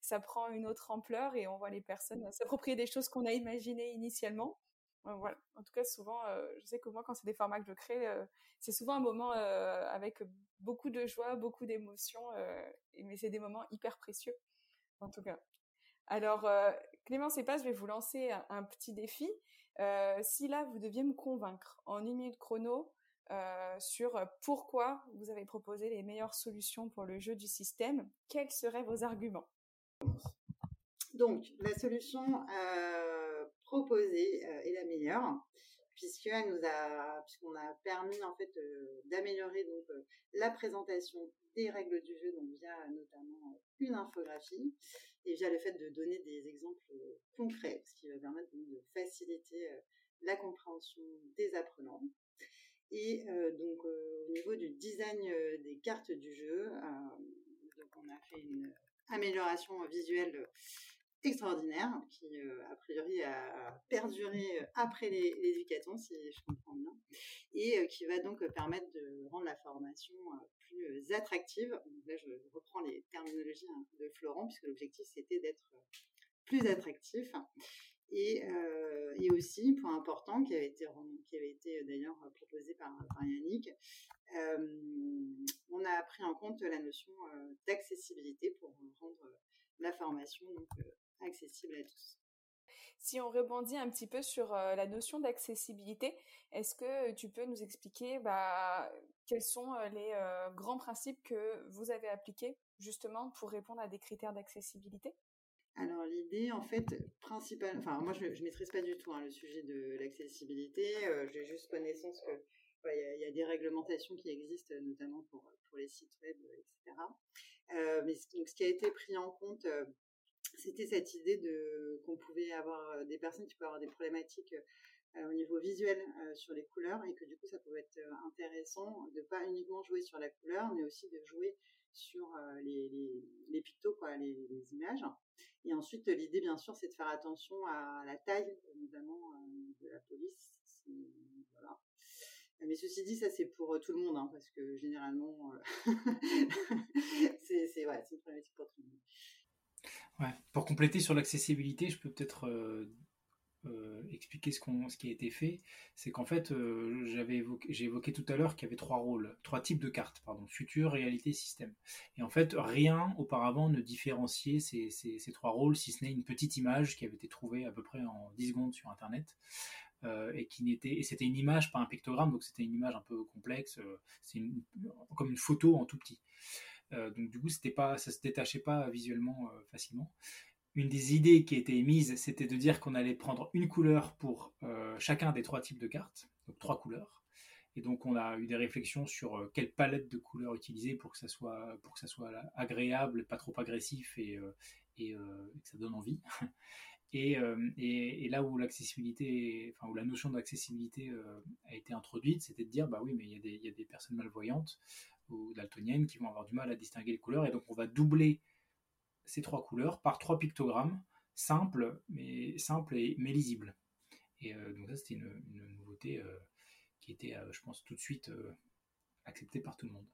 ça prend une autre ampleur et on voit les personnes s'approprier des choses qu'on a imaginées initialement En tout cas, souvent, euh, je sais que moi, quand c'est des formats que je crée, euh, c'est souvent un moment euh, avec beaucoup de joie, beaucoup d'émotions, mais c'est des moments hyper précieux, en tout cas. Alors, Clémence et Paz, je vais vous lancer un, petit défi. si là, vous deviez me convaincre en une minute chrono sur pourquoi vous avez proposé les meilleures solutions pour le jeu du système, quels seraient vos arguments? Donc, la solution proposée euh, est la meilleure puisqu'elle nous a puisqu'on a permis en fait euh, d'améliorer donc euh, la présentation des règles du jeu donc via notamment une infographie et via le fait de donner des exemples concrets ce qui va permettre de faciliter la compréhension des apprenants. Et donc au niveau du design des cartes du jeu donc on a fait une amélioration visuelle extraordinaire qui, euh, a priori, a perduré euh, après les, si je comprends bien, et euh, qui va donc permettre de rendre la formation plus attractive. Là, je reprends les terminologies hein, de Florent, puisque l'objectif, c'était d'être plus attractif. Et, et, aussi, point important qui avait été, qui avait été d'ailleurs proposé par, par Yannick, on a pris en compte la notion d'accessibilité pour rendre la formation donc, accessible à tous. Si on rebondit un petit peu sur euh, la notion d'accessibilité, est-ce que tu peux nous expliquer bah, quels sont euh, les euh, grands principes que vous avez appliqués justement pour répondre à des critères d'accessibilité? Alors l'idée, en fait, principale, enfin moi je ne maîtrise pas du tout hein, le sujet de l'accessibilité, j'ai juste connaissance que il y, a des réglementations qui existent, notamment pour, pour les sites web, etc. mais donc, ce qui a été pris en compte, c'était cette idée de qu'on pouvait avoir des personnes qui pouvaient avoir des problématiques au niveau visuel sur les couleurs et que du coup ça pouvait être intéressant de pas uniquement jouer sur la couleur mais aussi de jouer sur les, pictos, les, images. Et ensuite, l'idée, bien sûr, c'est de faire attention à la taille, notamment de la police. Mais ceci dit, ça c'est pour tout le monde, hein, parce que généralement, c'est ouais, une problématique pour tout le monde. Pour compléter sur l'accessibilité, je peux peut-être euh, expliquer ce, ce qui a été fait, c'est qu'en fait, euh, évoqué, j'ai évoqué tout à l'heure qu'il y avait trois rôles, trois types de cartes, pardon, futur, réalité, système. Et en fait, rien auparavant ne différenciait ces, trois rôles, si ce n'est une petite image qui avait été trouvée à peu près en 10 secondes sur Internet. Euh, et qui n'était et c'était une image pas un pictogramme donc c'était une image un peu complexe c'est comme une photo en tout petit donc du coup c'était pas ça se détachait pas visuellement facilement une des idées qui était émise, c'était de dire qu'on allait prendre une couleur pour euh, chacun des trois types de cartes, donc trois couleurs. Et donc on a eu des réflexions sur euh, quelle palette de couleurs utiliser pour que ça soit agréable, pas trop agressif et, euh, que ça donne envie. Et, là où l'accessibilité, enfin où la notion d'accessibilité a été introduite, c'était de dire bah oui mais il y a des personnes malvoyantes ou daltoniennes qui vont avoir du mal à distinguer les couleurs et donc on va doubler ces trois couleurs par trois pictogrammes simples, mais, simples et, mais lisibles. Et euh, donc ça, c'était une, nouveauté euh, qui était, euh, je pense, tout de suite acceptée par tout le monde.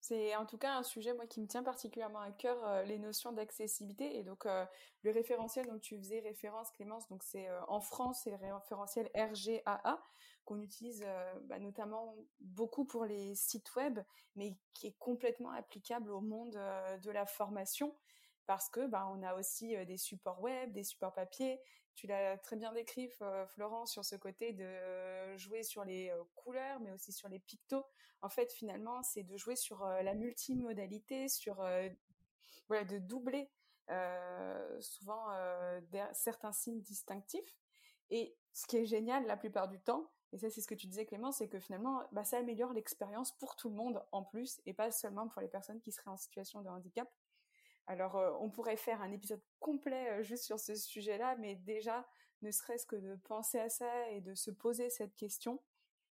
C'est en tout cas un sujet moi qui me tient particulièrement à cœur les notions d'accessibilité et donc le référentiel dont tu faisais référence Clémence donc c'est en France c'est le référentiel RGAA qu'on utilise bah, notamment beaucoup pour les sites web mais qui est complètement applicable au monde de la formation parce que bah, on a aussi des supports web, des supports papier. Tu l'as très bien décrit, Florent, sur ce côté de jouer sur les couleurs, mais aussi sur les pictos en fait, finalement, c'est de jouer sur la multimodalité, sur de doubler souvent certains signes distinctifs. Et ce qui est génial la plupart du temps, et ça c'est ce que tu disais Clément, c'est que finalement, bah, ça améliore l'expérience pour tout le monde en plus, et pas seulement pour les personnes qui seraient en situation de handicap. Alors, on pourrait faire un épisode complet juste sur ce sujet-là, mais déjà, ne serait-ce que de penser à ça et de se poser cette question,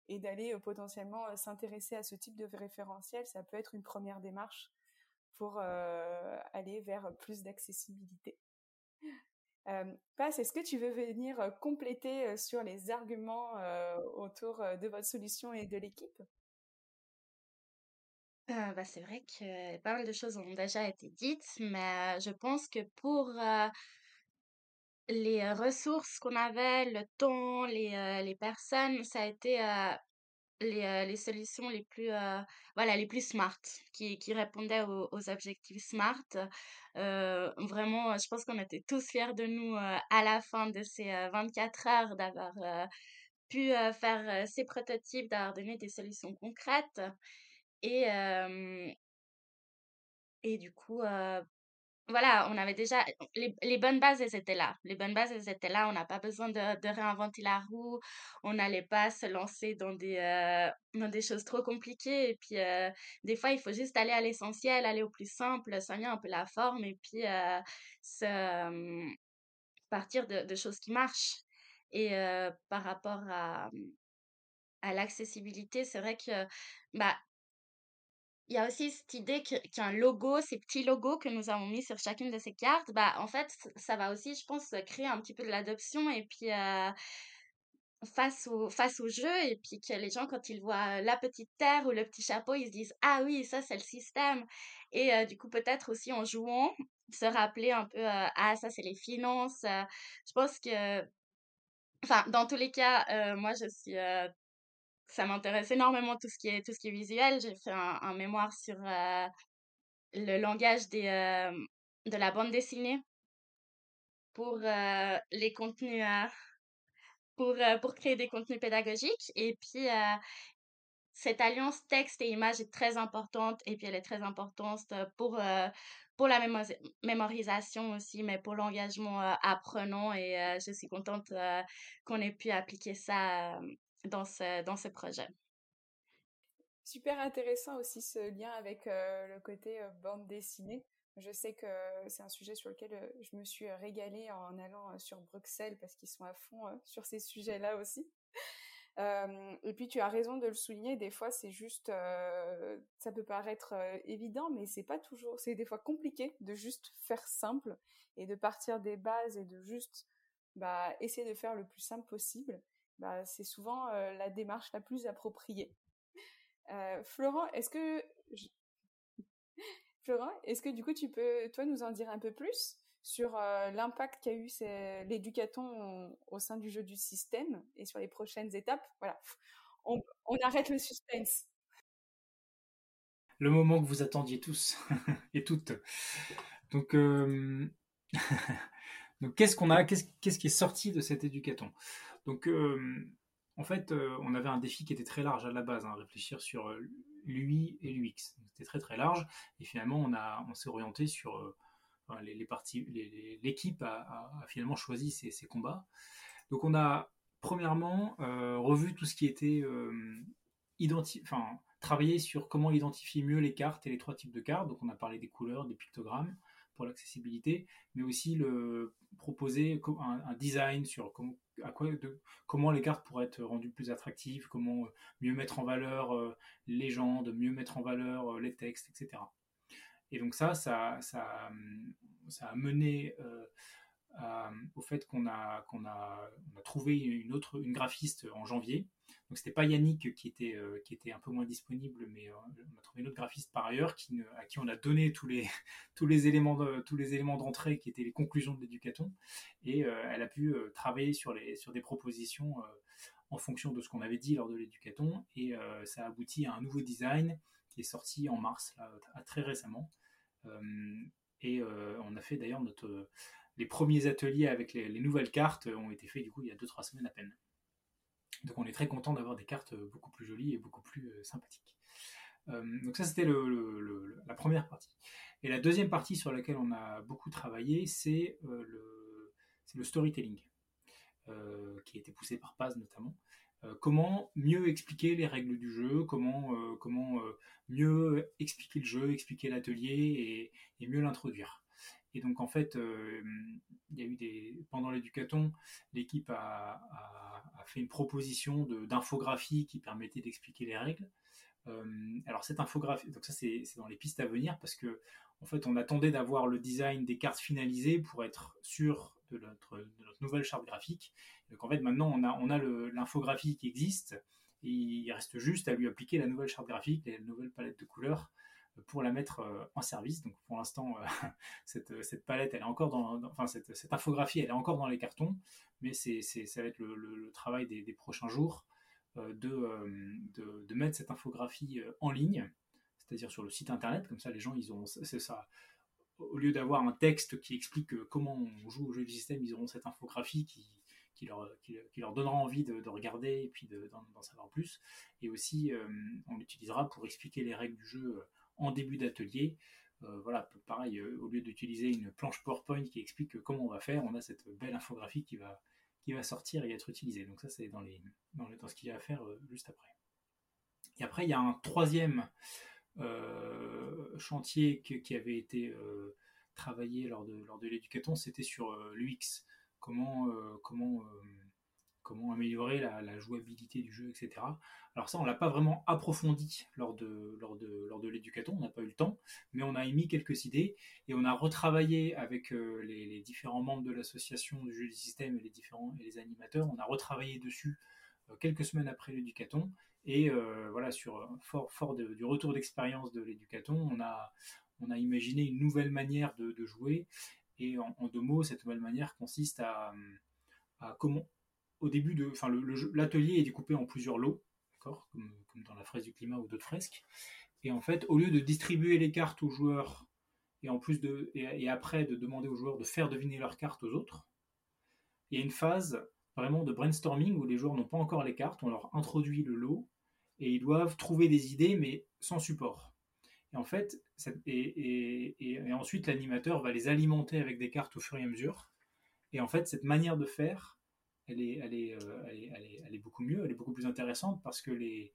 et d'aller euh, potentiellement euh, s'intéresser à ce type de référentiel, ça peut être une première démarche pour euh, aller vers plus d'accessibilité. Euh, est-ce que tu veux venir compléter sur les arguments autour de votre solution et de l'équipe? Bah, c'est vrai que pas mal de choses ont déjà été dites, mais je pense que pour les ressources qu'on avait, le temps, les, les personnes, ça a été les, les solutions les plus, voilà, les plus smart, qui, qui répondaient aux, objectifs smart. vraiment, je pense qu'on était tous fiers de nous à la fin de ces 24 heures d'avoir pu faire ces prototypes, d'avoir donné des solutions concrètes. Et, et du coup, voilà, on avait déjà les, les, bonnes bases, elles étaient là. Les bonnes bases, elles étaient là. On n'a pas besoin de, de, réinventer la roue. On n'allait pas se lancer dans des, dans des choses trop compliquées. Et puis, des fois, il faut juste aller à l'essentiel, aller au plus simple, soigner un peu la forme et puis se, partir de, de, choses qui marchent. Et par rapport à, à l'accessibilité, c'est vrai que bah, il y a aussi cette idée qu'un logo, ces petits logos que nous avons mis sur chacune de ces cartes, bah, en fait, ça va aussi, je pense, créer un petit peu de l'adoption et puis euh, face, au, face au jeu, et puis que les gens, quand ils voient la petite terre ou le petit chapeau, ils se disent Ah oui, ça, c'est le système. Et euh, du coup, peut-être aussi en jouant, se rappeler un peu euh, Ah, ça, c'est les finances. je pense que. Enfin, dans tous les cas, moi, je suis ça m'intéresse énormément tout ce qui est tout ce qui est visuel. J'ai fait un, mémoire sur euh, le langage des, euh, de la bande dessinée pour euh, les contenus pour pour créer des contenus pédagogiques et puis cette alliance texte et image est très importante et puis elle est très importante pour pour la mémorisation aussi, mais pour l'engagement apprenant. Et je suis contente qu'on ait pu appliquer ça dans ce, dans ce projet. Super intéressant aussi ce lien avec le côté bande dessinée. Je sais que c'est un sujet sur lequel je me suis régalée en allant sur Bruxelles parce qu'ils sont à fond sur ces sujets-là aussi et puis tu as raison de le souligner, des fois c'est juste, ça peut paraître évident, mais c'est pas toujours, c'est des fois compliqué de juste faire simple et de partir des bases et de juste bah, essayer de faire le plus simple possible. Bah, c'est souvent la démarche la plus appropriée. Florent, est-ce que Florent, est-ce que du coup tu peux toi nous en dire un peu plus sur euh, l'impact qu'a eu l'éducaton au sein du jeu du système et sur les prochaines étapes? Voilà, on, arrête le suspense. Le moment que vous attendiez tous et toutes. Donc, euh, Donc qu'est-ce qu'on a qu'est-ce, qui est sorti de cet éducaton? Donc, euh, en fait, on avait un défi qui était très large à la base, hein, réfléchir sur l'UI et l'UX. C'était très très large, et finalement, on, on s'est orienté sur les, parties, l'équipe a, finalement choisi ces, combats. Donc on a premièrement euh, revu tout ce qui était euh, enfin travaillé sur comment identifier mieux les cartes et les trois types de cartes. Donc on a parlé des couleurs, des pictogrammes pour l'accessibilité, mais aussi le proposer un, design sur comment, comment les cartes pourraient être rendues plus attractives, comment euh, mieux mettre en valeur les légendes, mieux mettre en valeur les textes, etc. Et donc ça, ça, ça, ça a mené euh, au fait qu'on a, a trouvé une autre, une graphiste en janvier. Donc c'était pas Yannick qui était, euh, qui était un peu moins disponible, mais euh, on a trouvé une autre graphiste par ailleurs à qui on a donné tous les, tous les éléments tous les éléments d'entrée qui étaient les conclusions de l'éducaton, et elle a pu travailler sur, les, sur des propositions en fonction de ce qu'on avait dit lors de l'éducaton, et ça a abouti à un nouveau design qui est sorti en mars, très récemment. Euh, et euh, on a fait d'ailleurs notre les premiers ateliers avec les, nouvelles cartes ont été faits du coup il y a 2-3 semaines à peine. Donc on est très content d'avoir des cartes beaucoup plus jolies et beaucoup plus euh, sympathiques. donc ça c'était la première partie. Et la deuxième partie sur laquelle on a beaucoup travaillé, c'est le, storytelling, qui a été poussé par Paz notamment. Euh, comment mieux expliquer les règles du jeu, comment, euh, euh, mieux expliquer le jeu, expliquer l'atelier et, mieux l'introduire. Et donc en fait, il y a eu des pendant l'éducaton, l'équipe a, fait une proposition d'infographie qui permettait d'expliquer les règles. alors cette infographie, donc ça c'est dans les pistes à venir parce que en fait on attendait d'avoir le design des cartes finalisées pour être sûr de notre, nouvelle charte graphique. Donc en fait, maintenant, on a, on a l'infographie qui existe, et il reste juste à lui appliquer la nouvelle charte graphique, la nouvelle palette de couleurs pour la mettre euh, en service. Donc pour l'instant, euh, cette, cette, palette, elle est encore dans, enfin cette, infographie, elle est encore dans les cartons, mais c'est, ça va être le, travail des, prochains jours euh, de, de, mettre cette infographie en ligne, c'est-à-dire sur le site internet. Comme ça, les gens, ils c'est ça, au lieu d'avoir un texte qui explique euh, comment on joue au jeu du système, ils auront cette infographie qui, qui, leur, qui, leur, donnera envie de, regarder et puis d'en savoir plus. Et aussi, euh, on l'utilisera pour expliquer les règles du jeu euh, en début d'atelier. voilà, pareil, au lieu d'utiliser une planche PowerPoint qui explique comment on va faire, on a cette belle infographie qui va, qui va sortir et être utilisée. Donc ça, c'est dans, les, dans, ce qu'il y a à faire juste après. Et après, il y a un troisième euh, chantier qui avait été euh, travaillé lors de, lors de l'éducaton, c'était sur euh, l'UX. Comment, comment, comment améliorer la, jouabilité du jeu, etc. Alors ça, on l'a pas vraiment approfondi lors de, lors l'éducaton, on n'a pas eu le temps, mais on a émis quelques idées et on a retravaillé avec les, différents membres de l'association du jeu du système et les différents animateurs, on a retravaillé dessus quelques semaines après l'éducaton et euh, voilà, sur euh, fort, fort du retour d'expérience de l'éducaton, on a, on a imaginé une nouvelle manière de, jouer. Et en, deux mots, cette nouvelle manière consiste à, comment, au début de, enfin, l'atelier est découpé en plusieurs lots, comme, comme, dans la fraise du climat ou d'autres fresques. Et en fait, au lieu de distribuer les cartes aux joueurs et en plus de, et après de demander aux joueurs de faire deviner leurs cartes aux autres, il y a une phase vraiment de brainstorming où les joueurs n'ont pas encore les cartes, on leur introduit le lot et ils doivent trouver des idées, mais sans support. Et en fait, et, et, ensuite l'animateur va les alimenter avec des cartes au fur et à mesure. Et en fait, cette manière de faire, elle est, elle est, beaucoup mieux, elle est beaucoup plus intéressante parce que les,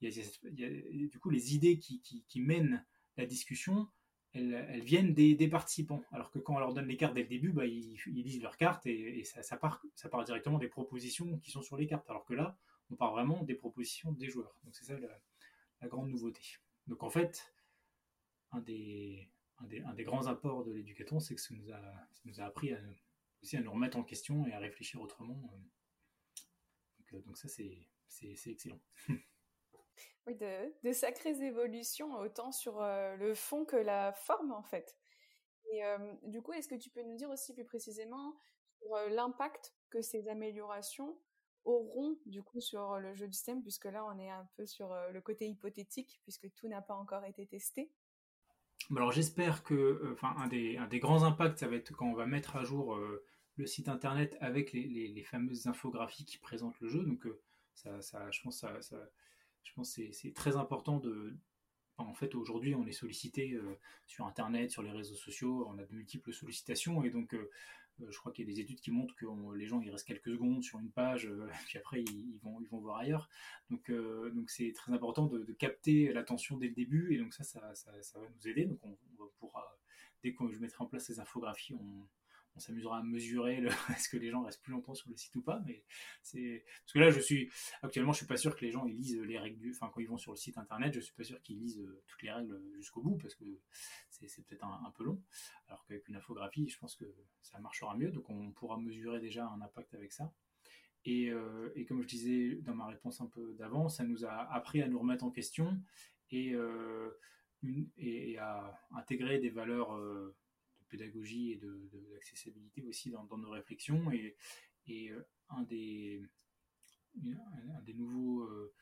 du coup les idées qui, mènent la discussion, elles, viennent des, participants. Alors que quand on leur donne les cartes dès le début, bah, ils, lisent leurs cartes et, ça, part, ça part directement des propositions qui sont sur les cartes. Alors que là, on part vraiment des propositions des joueurs. Donc c'est ça la, grande nouveauté. Donc en fait, un des grands apports de l'éducaton, c'est que ça nous, a, ça nous a appris à, aussi à nous remettre en question et à réfléchir autrement. Donc, euh, donc ça, c'est excellent. Oui, de, de, sacrées évolutions, autant sur euh, le fond que la forme, en fait. Et euh, du coup, est-ce que tu peux nous dire aussi plus précisément euh, l'impact que ces améliorations auront du coup sur le jeu du système, puisque là, on est un peu sur le côté hypothétique, puisque tout n'a pas encore été testé? Alors j'espère que, enfin un des, grands impacts, ça va être quand on va mettre à jour le site internet avec les, fameuses infographies qui présentent le jeu. Donc ça, ça, je pense que c'est très important de. En fait, aujourd'hui, on est sollicité euh, sur Internet, sur les réseaux sociaux, on a de multiples sollicitations, et donc euh, euh, je crois qu'il y a des études qui montrent que les gens ils restent quelques secondes sur une page, puis après ils, vont, ils vont voir ailleurs. Donc donc c'est très important de, capter l'attention dès le début, et donc ça, ça, ça, va nous aider. Donc on, on pourra, dès que je mettrai en place ces infographies, on, on s'amusera à mesurer est-ce que les gens restent plus longtemps sur le site ou pas mais c'est parce que là je suis actuellement je suis pas sûr que les gens ils lisent les règles du enfin quand ils vont sur le site internet je suis pas sûr qu'ils lisent euh, toutes les règles jusqu'au bout parce que c'est peut-être un, peu long. Alors qu'avec une infographie je pense que ça marchera mieux donc on pourra mesurer déjà un impact avec ça. Et, euh, et comme je disais dans ma réponse un peu d'avant ça nous a appris à nous remettre en question et, euh, et à intégrer des valeurs pédagogie et d'accessibilité de, aussi dans, nos réflexions. Et, euh, un, des, nouveaux euh,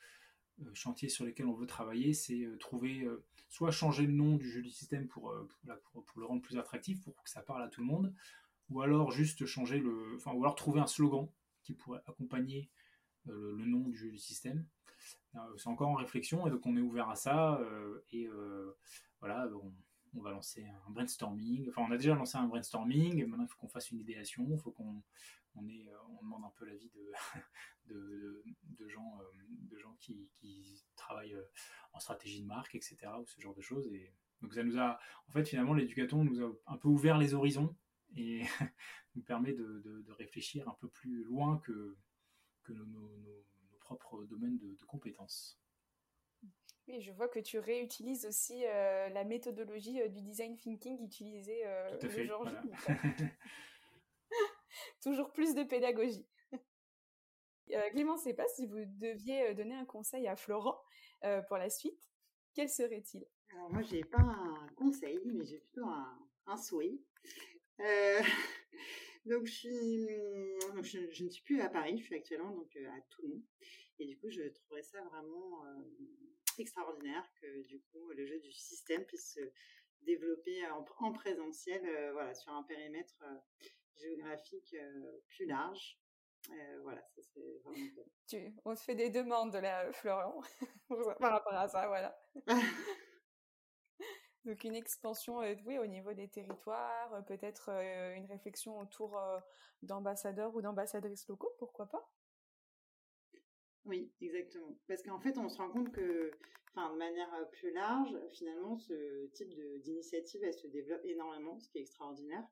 euh, chantiers sur lesquels on veut travailler, c'est trouver, soit changer le nom du jeu du système pour, pour, pour, le rendre plus attractif, pour que ça parle à tout le monde, ou alors juste changer le, enfin, ou alors trouver un slogan qui pourrait accompagner le, nom du jeu du système. c'est encore en réflexion et donc on est ouvert à ça et voilà, on, on va lancer un brainstorming. Enfin, on a déjà lancé un brainstorming. Maintenant, il faut qu'on fasse une idéation. Il faut qu'on on, euh, on demande un peu l'avis de, de, de, gens, euh, de gens qui, travaillent euh, en stratégie de marque, etc. ou ce genre de choses. Et donc, ça nous a, en fait, finalement, l'éducaton nous a un peu ouvert les horizons et nous permet de, réfléchir un peu plus loin que, nos, propres domaines de compétences. Oui, je vois que tu réutilises aussi euh, la méthodologie euh, du design thinking utilisée euh, le jour Toujours plus de pédagogie. Clément, je ne sais pas si vous deviez donner un conseil à Florent pour la suite. Quel serait-il? Alors moi, j'ai pas un conseil, mais j'ai plutôt un, souhait. donc je, suis, je, je, ne suis plus à Paris, je suis actuellement donc à Toulon. Et du coup, je trouverais ça vraiment extraordinaire que du coup le jeu du système puisse se développer en, présentiel, euh, voilà, sur un périmètre euh, géographique euh, plus large. voilà, ça c'est vraiment tu, on te fait des demandes de la Florian par rapport à ça, voilà. Donc une expansion, oui, au niveau des territoires, peut-être une réflexion autour d'ambassadeurs ou d'ambassadrices locaux, pourquoi pas oui, exactement. Parce qu'en fait, on se rend compte que, enfin, de manière euh, plus large, finalement, ce type d'initiative, elle se développe énormément, ce qui est extraordinaire.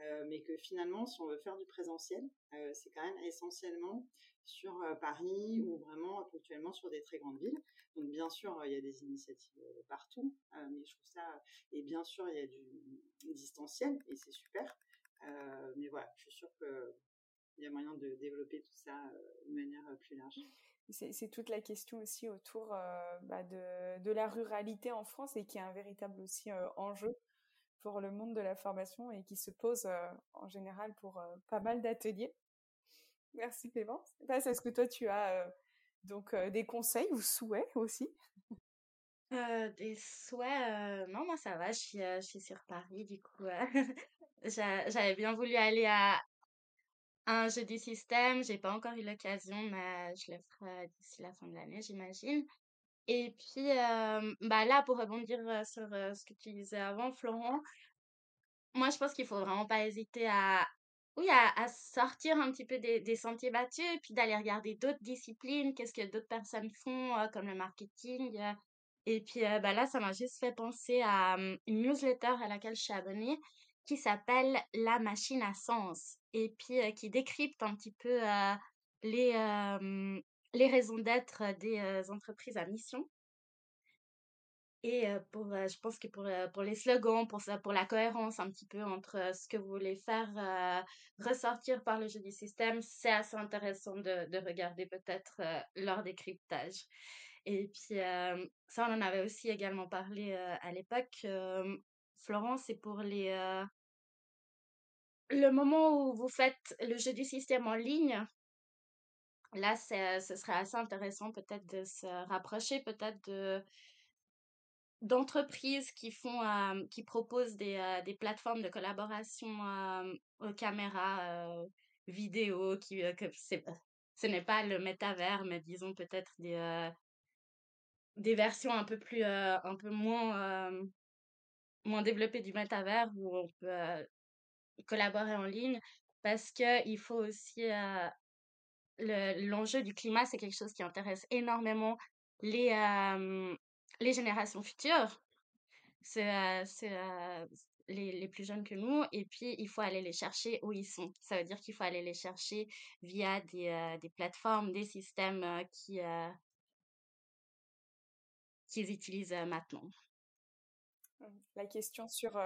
Euh, mais que finalement, si on veut faire du présentiel, euh, c'est quand même essentiellement sur Paris ou vraiment ponctuellement sur des très grandes villes. Donc bien sûr, il y a des initiatives partout, mais je trouve ça, et bien sûr, il y a du distanciel et c'est super. mais voilà, je suis sûre qu'il y a moyen de développer tout ça de manière plus large c'est toute la question aussi autour euh, bah, de, de, la ruralité en France et qui est un véritable aussi euh, enjeu pour le monde de la formation et qui se pose euh, en général pour pas mal d'ateliers. Merci Clémence. Est-ce que toi tu as donc des conseils ou souhaits aussi? Des souhaits, non moi ça va, je suis, je suis sur Paris du coup. J'avais bien voulu aller à, un jeu du système, j'ai pas encore eu l'occasion, mais je le ferai d'ici la fin de l'année, j'imagine. Et puis, bah là, pour rebondir sur ce que tu disais avant, Florent, moi, je pense qu'il faut vraiment pas hésiter à, oui, à, sortir un petit peu des, sentiers battus et puis d'aller regarder d'autres disciplines, qu'est-ce que d'autres personnes font, comme le marketing. et puis bah là, ça m'a juste fait penser à une newsletter à laquelle je suis abonnée qui s'appelle La machine à sens et puis qui décrypte un petit peu les, les raisons d'être des entreprises à mission. Et pour, je pense que pour, pour les slogans, pour pour la cohérence un petit peu entre ce que vous voulez faire ressortir par le jeu du système, c'est assez intéressant de, de regarder peut-être leur décryptage. Et puis, ça, on en avait aussi également parlé à l'époque. Florence, c'est pour les, le moment où vous faites le jeu du système en ligne, là, ce serait assez intéressant peut-être de se rapprocher peut-être de d'entreprises qui font qui proposent des, des plateformes de collaboration aux caméras vidéo qui que ce n'est pas le métavers mais disons peut-être des des versions un peu plus un peu moins moins développées du métavers où on peut collaborer en ligne parce que il faut aussi l'enjeu du climat, c'est quelque chose qui intéresse énormément les, les générations futures. C'est les, les, plus jeunes que nous. Et puis, il faut aller les chercher où ils sont. Ça veut dire qu'il faut aller les chercher via des, des plateformes, des systèmes qui qu'ils utilisent maintenant. La question sur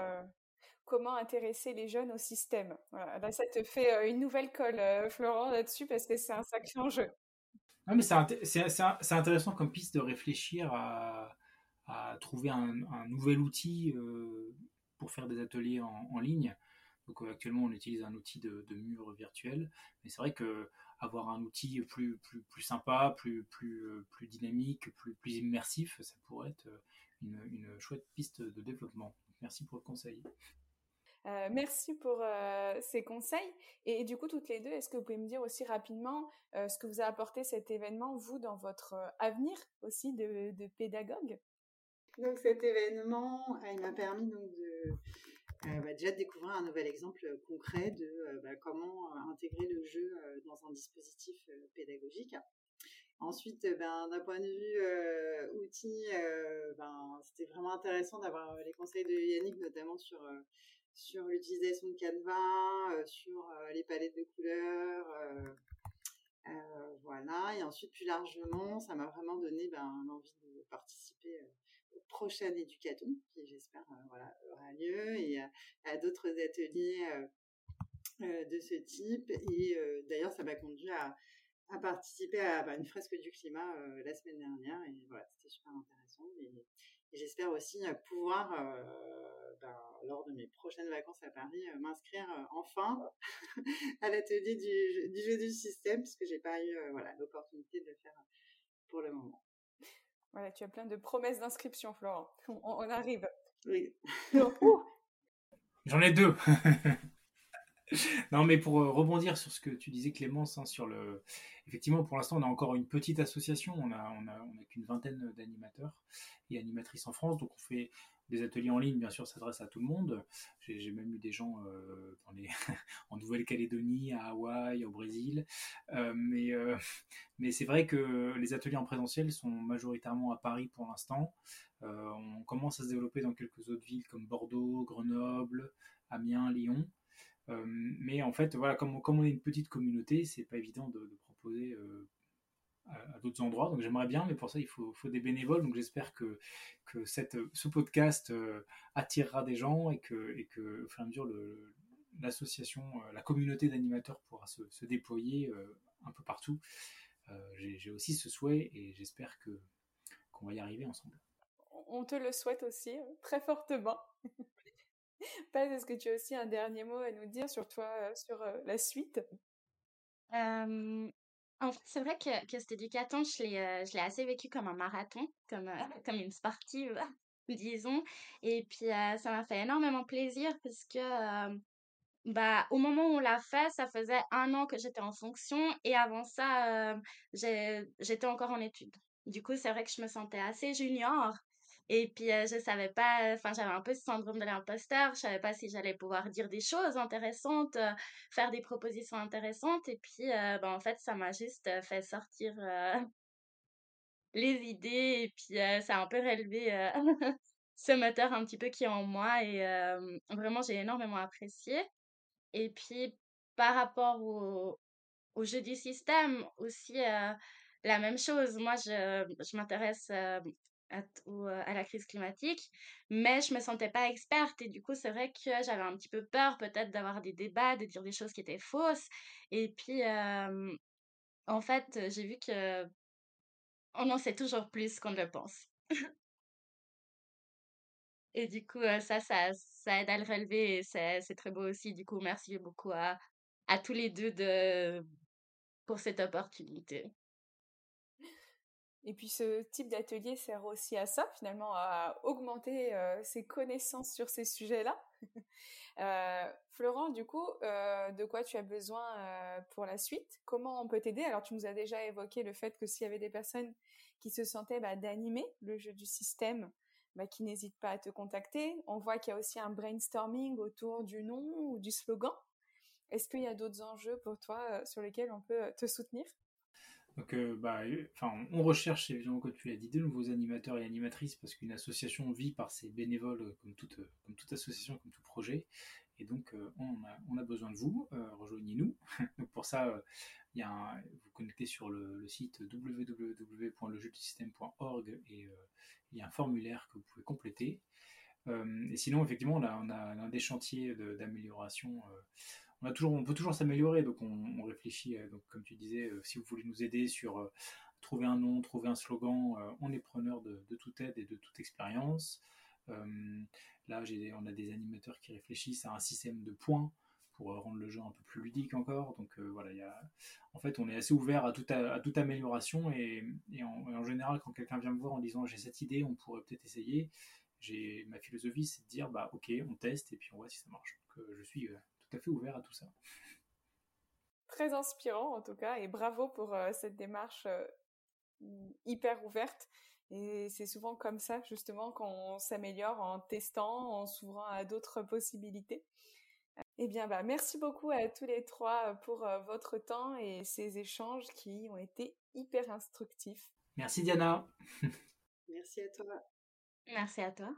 comment intéresser les jeunes au système. Là, ça te fait euh, une nouvelle colle, euh, Florent, là-dessus, parce que c'est un sacré enjeu. Non, mais c'est intéressant comme piste de réfléchir à, trouver un, nouvel outil euh, pour faire des ateliers en, ligne. Donc actuellement, on utilise un outil de, mur virtuel, mais c'est vrai que avoir un outil plus, plus, plus sympa, plus, plus, plus dynamique, plus, plus immersif, ça pourrait être une chouette piste de développement. Merci pour le conseil. Euh, merci pour euh, ces conseils. Et, du coup, toutes les deux, est-ce que vous pouvez me dire aussi rapidement euh, ce que vous a apporté cet événement, vous, dans votre avenir aussi de, pédagogue? Donc cet événement, il m'a permis donc bah, déjà de découvrir un nouvel exemple concret de bah, comment intégrer le jeu dans un dispositif pédagogique. Ensuite, ben, d'un point de vue outil, ben, c'était vraiment intéressant d'avoir les conseils de Yannick, notamment sur sur l'utilisation de Canva, euh, sur euh, les palettes de couleurs. Euh, voilà. Et ensuite, plus largement, ça m'a vraiment donné ben, l'envie de participer au prochain éducaton, qui j'espère voilà, aura lieu, et à d'autres ateliers de ce type. Et d'ailleurs, ça m'a conduit à, participer à bah, une fresque du climat la semaine dernière. Et voilà, c'était super intéressant. J'espère aussi pouvoir ben, lors de mes prochaines vacances à Paris, euh, m'inscrire euh, enfin à l'atelier du, du, jeu du système, puisque j'ai pas eu euh, voilà, l'opportunité de le faire pour le moment. Voilà, tu as plein de promesses d'inscription, Florent. On, arrive. Oui. J'en ai deux. non, mais pour rebondir sur ce que tu disais, Clémence, hein, sur le. Effectivement, pour l'instant, on a encore une petite association. On a, on a, on a qu'une vingtaine d'animateurs et animatrices en France. Donc, on fait des ateliers en ligne, bien sûr, s'adressent à tout le monde. J'ai même eu des gens euh, en Nouvelle-Calédonie, à Hawaï, au Brésil. Euh, mais euh, mais c'est vrai que les ateliers en présentiel sont majoritairement à Paris pour l'instant. on commence à se développer dans quelques autres villes comme Bordeaux, Grenoble, Amiens, Lyon. Mais en fait, voilà, comme, on est une petite communauté, c'est pas évident de, proposer à, d'autres endroits. Donc j'aimerais bien, mais pour ça il faut, des bénévoles. Donc j'espère que, que ce podcast euh, attirera des gens et que, et que au fur et à mesure l'association, euh, la communauté d'animateurs pourra se, déployer euh, un peu partout. J'ai aussi ce souhait et j'espère que qu'on va y arriver ensemble. On te le souhaite aussi très fortement. Paz, est-ce que tu as aussi un dernier mot à nous dire sur toi, sur la suite? En fait, c'est vrai que, que cet éducaton, je l'ai, euh, je l'ai assez vécu comme un marathon, comme, euh, comme une sportive, disons. Et puis, euh, ça m'a fait énormément plaisir parce que, bah, au moment où on l'a fait, ça faisait un an que j'étais en fonction et avant ça, j'ai, j'étais encore en études. du coup, c'est vrai que je me sentais assez junior. Et puis, euh, je savais pas, enfin, j'avais un peu ce syndrome de l'imposteur. Je savais pas si j'allais pouvoir dire des choses intéressantes, euh, faire des propositions intéressantes. Et puis, euh, ben, en fait, ça m'a juste fait sortir les idées. Et puis, ça a un peu relevé ce moteur un petit peu qui est en moi. Et vraiment, j'ai énormément apprécié. Et puis, par rapport au, au jeu du système, aussi, la même chose. Moi, je, je m'intéresse à, à, la crise climatique, mais je me sentais pas experte et du coup c'est vrai que j'avais un petit peu peur peut-être d'avoir des débats, de dire des choses qui étaient fausses et puis en fait j'ai vu que on en sait toujours plus qu'on ne le pense. et du coup ça, ça, ça aide à le relever et c'est très beau aussi. Du coup merci beaucoup à, à tous les deux de, pour cette opportunité. Et puis ce type d'atelier sert aussi à ça, finalement, à augmenter euh, ses connaissances sur ces sujets-là. euh, Florent, du coup, euh, de quoi tu as besoin pour la suite? Comment on peut t'aider? Alors, tu nous as déjà évoqué le fait que s'il y avait des personnes qui se sentaient bah, d'animer le jeu du système, bah, qui n'hésitent pas à te contacter. On voit qu'il y a aussi un brainstorming autour du nom ou du slogan. Est-ce qu'il y a d'autres enjeux pour toi sur lesquels on peut te soutenir? Donc, euh, bah, euh, enfin, on recherche évidemment, comme tu l'as dit, de nouveaux animateurs et animatrices parce qu'une association vit par ses bénévoles, euh, comme toute, comme toute association, comme tout projet. Et donc, on, a, on, a, besoin de vous. Rejoignez-nous. donc, pour ça, il y a vous connectez sur le, site www.lejeudusystème.org et il y a un formulaire que vous pouvez compléter. et sinon, effectivement, on a, on a, un des chantiers d'amélioration on, peut toujours s'améliorer. Donc, on, réfléchit, euh, donc, comme tu disais, euh, si vous voulez nous aider sur euh, trouver un nom, trouver un slogan, on est preneur de, toute aide et de toute expérience. là, on a des animateurs qui réfléchissent à un système de points pour rendre le jeu un peu plus ludique encore. Donc voilà, en fait, on est assez ouvert à, toute amélioration et, en, général, quand quelqu'un vient me voir en disant j'ai cette idée, on pourrait peut-être essayer, j'ai ma philosophie, c'est de dire bah ok, on teste et puis on voit si ça marche. Je suis tout à fait ouvert à tout ça. Très inspirant en tout cas, et bravo pour euh, cette démarche euh, hyper ouverte. Et c'est souvent comme ça justement qu'on s'améliore en testant, en s'ouvrant à d'autres possibilités. Eh bien, bah, merci beaucoup à tous les trois pour euh, votre temps et ces échanges qui ont été hyper instructifs. Merci Diana. merci à toi. Merci à toi.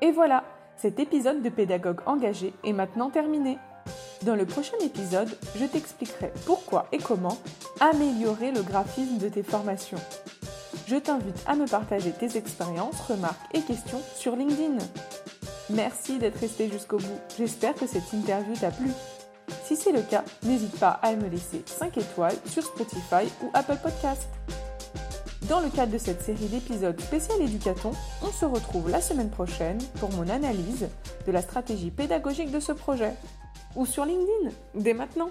Et voilà, cet épisode de Pédagogue engagé est maintenant terminé. Dans le prochain épisode, je t'expliquerai pourquoi et comment améliorer le graphisme de tes formations. Je t'invite à me partager tes expériences, remarques et questions sur LinkedIn. Merci d'être resté jusqu'au bout. J'espère que cette interview t'a plu. Si c'est le cas, n'hésite pas à me laisser 5 étoiles sur Spotify ou Apple Podcast. Dans le cadre de cette série d'épisodes spécial éducaton, on se retrouve la semaine prochaine pour mon analyse de la stratégie pédagogique de ce projet. Ou sur LinkedIn, dès maintenant.